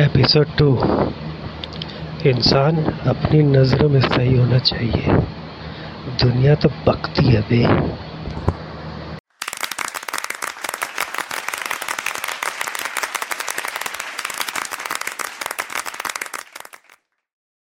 Episode to इंसान अपनी नज़रों में सही होना चाहिए। दुनिया तो बकती है बे।